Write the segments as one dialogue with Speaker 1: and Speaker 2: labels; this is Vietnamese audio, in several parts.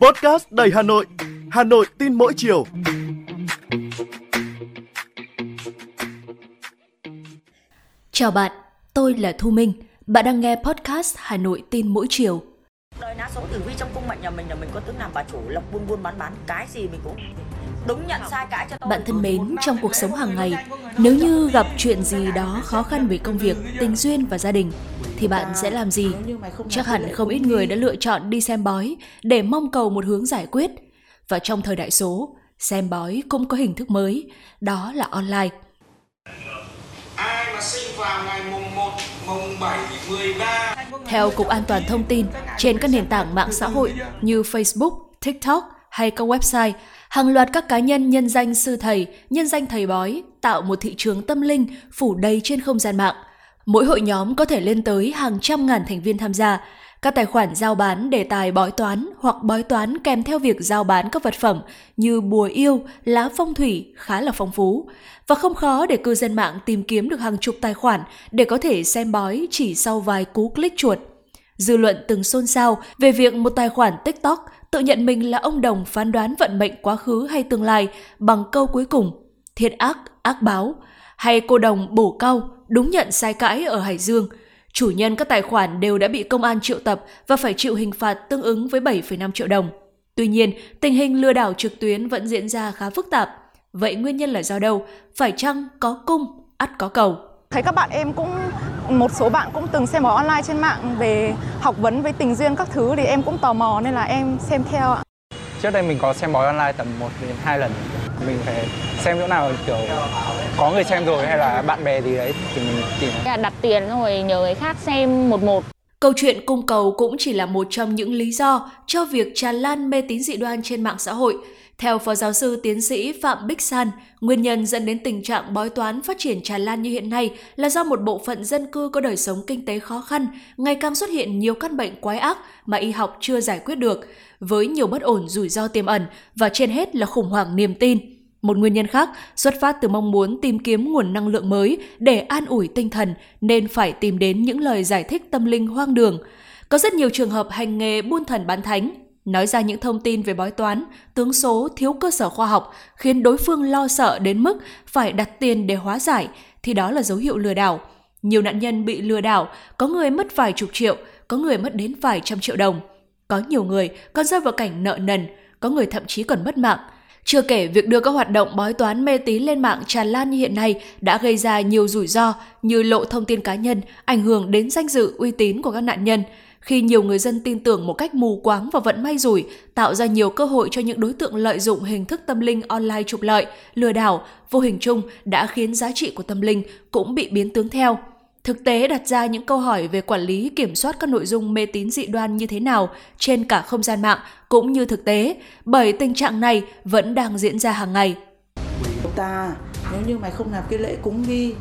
Speaker 1: Podcast đầy Hà Nội, Hà Nội tin mỗi chiều.
Speaker 2: Chào bạn, tôi là Thu Minh. Bạn đang nghe podcast Hà Nội tin mỗi chiều.
Speaker 3: Số tử vi trong cung mệnh nhà mình là mình có tướng làm bà chủ, lộc buôn buôn bán bán cái gì mình cũng đúng nhận sai cãi cho tôi.
Speaker 2: Bạn thân mến, trong cuộc sống hàng ngày, nếu như gặp chuyện gì đó khó khăn về công việc, tình duyên và gia đình, thì bạn sẽ làm gì? Chắc hẳn không ít người đã lựa chọn đi xem bói để mong cầu một hướng giải quyết. Và trong thời đại số, xem bói cũng có hình thức mới, đó là online.
Speaker 4: Ai mà sinh vào ngày mùng 1, mùng 7, 13
Speaker 2: theo Cục An toàn Thông tin, trên các nền tảng mạng xã hội như Facebook, TikTok hay các website, hàng loạt các cá nhân nhân danh sư thầy, nhân danh thầy bói tạo một thị trường tâm linh phủ đầy trên không gian mạng. Mỗi hội nhóm có thể lên tới hàng trăm ngàn thành viên tham gia. Các tài khoản giao bán đề tài bói toán hoặc bói toán kèm theo việc giao bán các vật phẩm như bùa yêu, lá phong thủy khá là phong phú. Và không khó để cư dân mạng tìm kiếm được hàng chục tài khoản để có thể xem bói chỉ sau vài cú click chuột. Dư luận từng xôn xao về việc một tài khoản TikTok tự nhận mình là ông đồng phán đoán vận mệnh quá khứ hay tương lai bằng câu cuối cùng thiện ác, ác báo, hay cô đồng bổ cao, đúng nhận sai cãi ở Hải Dương. Chủ nhân các tài khoản đều đã bị công an triệu tập và phải chịu hình phạt tương ứng với 7,5 triệu đồng. Tuy nhiên, tình hình lừa đảo trực tuyến vẫn diễn ra khá phức tạp. Vậy nguyên nhân là do đâu? Phải chăng có cung, ắt có cầu?
Speaker 5: thấy các bạn em cũng một số bạn cũng từng xem bói online trên mạng về học vấn với tình duyên các thứ thì em cũng tò mò nên là em xem theo ạ.
Speaker 6: Trước đây mình có xem bói online tầm 1 đến 2 lần. Mình phải xem chỗ nào kiểu có người xem rồi hay là bạn bè gì đấy thì mình tìm.
Speaker 7: là đặt tiền rồi nhờ người khác xem một một
Speaker 2: Câu chuyện cung cầu cũng chỉ là một trong những lý do cho việc tràn lan mê tín dị đoan trên mạng xã hội. Theo Phó Giáo sư Tiến sĩ Phạm Bích San, nguyên nhân dẫn đến tình trạng bói toán phát triển tràn lan như hiện nay là do một bộ phận dân cư có đời sống kinh tế khó khăn, ngày càng xuất hiện nhiều căn bệnh quái ác mà y học chưa giải quyết được, với nhiều bất ổn rủi ro tiềm ẩn và trên hết là khủng hoảng niềm tin. Một nguyên nhân khác xuất phát từ mong muốn tìm kiếm nguồn năng lượng mới để an ủi tinh thần nên phải tìm đến những lời giải thích tâm linh hoang đường. Có rất nhiều trường hợp hành nghề buôn thần bán thánh, nói ra những thông tin về bói toán, tướng số thiếu cơ sở khoa học khiến đối phương lo sợ đến mức phải đặt tiền để hóa giải thì đó là dấu hiệu lừa đảo. Nhiều nạn nhân bị lừa đảo, có người mất vài chục triệu, có người mất đến vài trăm triệu đồng. Có nhiều người còn rơi vào cảnh nợ nần, có người thậm chí còn mất mạng – chưa kể việc đưa các hoạt động bói toán mê tín lên mạng tràn lan như hiện nay đã gây ra nhiều rủi ro như lộ thông tin cá nhân, ảnh hưởng đến danh dự uy tín của các nạn nhân. Khi nhiều người dân tin tưởng một cách mù quáng và vận may rủi, tạo ra nhiều cơ hội cho những đối tượng lợi dụng hình thức tâm linh online trục lợi, lừa đảo, vô hình chung đã khiến giá trị của tâm linh cũng bị biến tướng theo. Thực tế đặt ra những câu hỏi về quản lý kiểm soát các nội dung mê tín dị đoan như thế nào trên cả không gian mạng cũng như thực tế, bởi tình trạng này vẫn đang diễn ra hàng ngày.
Speaker 8: ta nếu như mày không làm cái lễ cúng nghi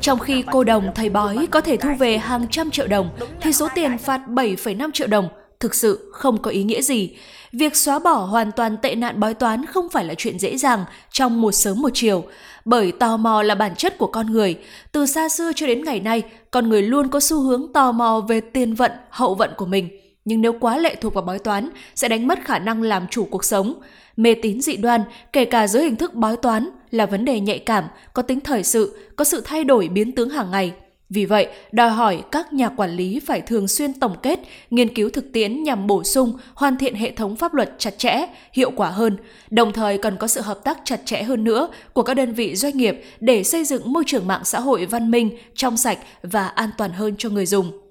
Speaker 2: Trong khi cô đồng thầy bói có thể thu về hàng trăm triệu đồng, thì số tiền phạt 7,5 triệu đồng thực sự không có ý nghĩa gì. Việc xóa bỏ hoàn toàn tệ nạn bói toán không phải là chuyện dễ dàng trong một sớm một chiều, bởi tò mò là bản chất của con người. Từ xa xưa cho đến ngày nay, con người luôn có xu hướng tò mò về tiền vận, hậu vận của mình. Nhưng nếu quá lệ thuộc vào bói toán, sẽ đánh mất khả năng làm chủ cuộc sống. Mê tín dị đoan, kể cả dưới hình thức bói toán, là vấn đề nhạy cảm, có tính thời sự, có sự thay đổi biến tướng hàng ngày – vì vậy, đòi hỏi các nhà quản lý phải thường xuyên tổng kết, nghiên cứu thực tiễn nhằm bổ sung, hoàn thiện hệ thống pháp luật chặt chẽ, hiệu quả hơn, đồng thời cần có sự hợp tác chặt chẽ hơn nữa của các đơn vị doanh nghiệp để xây dựng môi trường mạng xã hội văn minh, trong sạch và an toàn hơn cho người dùng.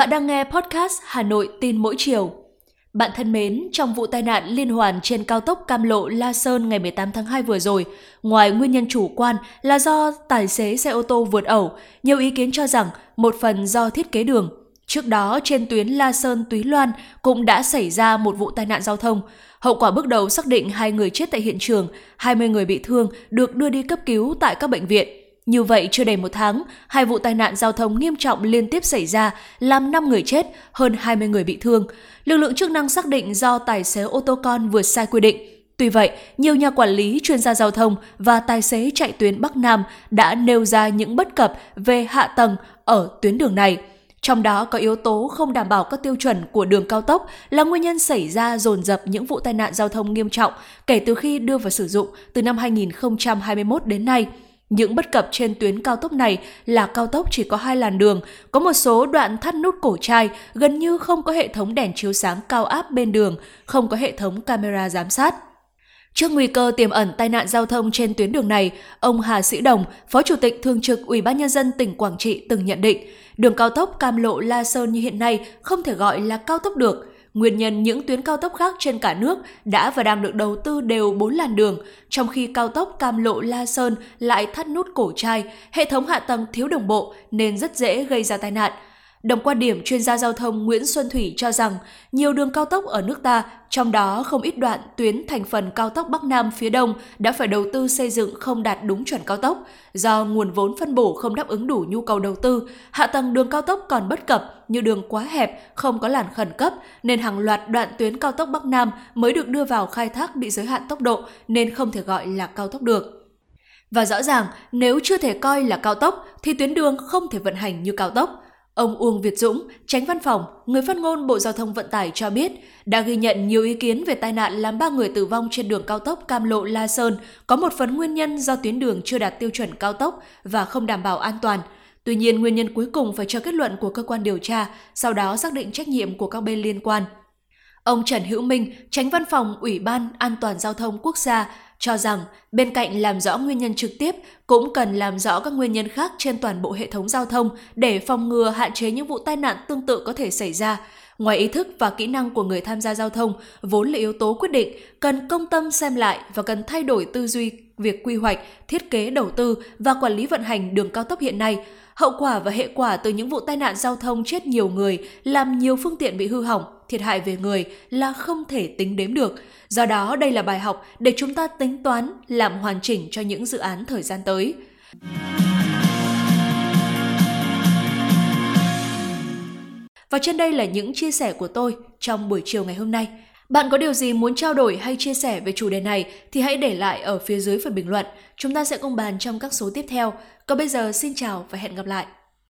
Speaker 2: Bạn đang nghe podcast Hà Nội tin mỗi chiều. Bạn thân mến, trong vụ tai nạn liên hoàn trên cao tốc Cam Lộ La Sơn ngày 18 tháng 2 vừa rồi, ngoài nguyên nhân chủ quan là do tài xế xe ô tô vượt ẩu, nhiều ý kiến cho rằng một phần do thiết kế đường. Trước đó, trên tuyến La Sơn Túy Loan cũng đã xảy ra một vụ tai nạn giao thông. Hậu quả bước đầu xác định hai người chết tại hiện trường, 20 người bị thương được đưa đi cấp cứu tại các bệnh viện. Như vậy, chưa đầy một tháng, hai vụ tai nạn giao thông nghiêm trọng liên tiếp xảy ra, làm 5 người chết, hơn 20 người bị thương. Lực lượng chức năng xác định do tài xế ô tô con vượt sai quy định. Tuy vậy, nhiều nhà quản lý, chuyên gia giao thông và tài xế chạy tuyến Bắc Nam đã nêu ra những bất cập về hạ tầng ở tuyến đường này. Trong đó có yếu tố không đảm bảo các tiêu chuẩn của đường cao tốc là nguyên nhân xảy ra dồn dập những vụ tai nạn giao thông nghiêm trọng kể từ khi đưa vào sử dụng từ năm 2021 đến nay. Những bất cập trên tuyến cao tốc này là cao tốc chỉ có hai làn đường, có một số đoạn thắt nút cổ chai, gần như không có hệ thống đèn chiếu sáng cao áp bên đường, không có hệ thống camera giám sát. Trước nguy cơ tiềm ẩn tai nạn giao thông trên tuyến đường này, ông Hà Sĩ Đồng, Phó Chủ tịch Thường trực Ủy ban nhân dân tỉnh Quảng Trị từng nhận định, đường cao tốc Cam Lộ La Sơn như hiện nay không thể gọi là cao tốc được. Nguyên nhân những tuyến cao tốc khác trên cả nước đã và đang được đầu tư đều 4 làn đường, trong khi cao tốc Cam Lộ La Sơn lại thắt nút cổ chai, hệ thống hạ tầng thiếu đồng bộ nên rất dễ gây ra tai nạn. Đồng quan điểm chuyên gia giao thông Nguyễn Xuân Thủy cho rằng nhiều đường cao tốc ở nước ta, trong đó không ít đoạn tuyến thành phần cao tốc Bắc Nam phía Đông đã phải đầu tư xây dựng không đạt đúng chuẩn cao tốc. Do nguồn vốn phân bổ không đáp ứng đủ nhu cầu đầu tư, hạ tầng đường cao tốc còn bất cập như đường quá hẹp, không có làn khẩn cấp, nên hàng loạt đoạn tuyến cao tốc Bắc Nam mới được đưa vào khai thác bị giới hạn tốc độ nên không thể gọi là cao tốc được. Và rõ ràng, nếu chưa thể coi là cao tốc thì tuyến đường không thể vận hành như cao tốc. Ông Uông Việt Dũng, tránh văn phòng, người phát ngôn Bộ Giao thông Vận tải cho biết, đã ghi nhận nhiều ý kiến về tai nạn làm ba người tử vong trên đường cao tốc Cam Lộ La Sơn, có một phần nguyên nhân do tuyến đường chưa đạt tiêu chuẩn cao tốc và không đảm bảo an toàn. Tuy nhiên, nguyên nhân cuối cùng phải chờ kết luận của cơ quan điều tra, sau đó xác định trách nhiệm của các bên liên quan. Ông Trần Hữu Minh, tránh văn phòng Ủy ban An toàn Giao thông Quốc gia, cho rằng bên cạnh làm rõ nguyên nhân trực tiếp, cũng cần làm rõ các nguyên nhân khác trên toàn bộ hệ thống giao thông để phòng ngừa, hạn chế những vụ tai nạn tương tự có thể xảy ra. Ngoài ý thức và kỹ năng của người tham gia giao thông vốn là yếu tố quyết định, cần công tâm xem lại và cần thay đổi tư duy việc quy hoạch, thiết kế đầu tư và quản lý vận hành đường cao tốc hiện nay. Hậu quả và hệ quả từ những vụ tai nạn giao thông chết nhiều người, làm nhiều phương tiện bị hư hỏng, thiệt hại về người là không thể tính đếm được. Do đó, đây là bài học để chúng ta tính toán, làm hoàn chỉnh cho những dự án thời gian tới. Và trên đây là những chia sẻ của tôi trong buổi chiều ngày hôm nay. Bạn có điều gì muốn trao đổi hay chia sẻ về chủ đề này thì hãy để lại ở phía dưới phần bình luận. Chúng ta sẽ cùng bàn trong các số tiếp theo. Còn bây giờ, xin chào và hẹn gặp lại.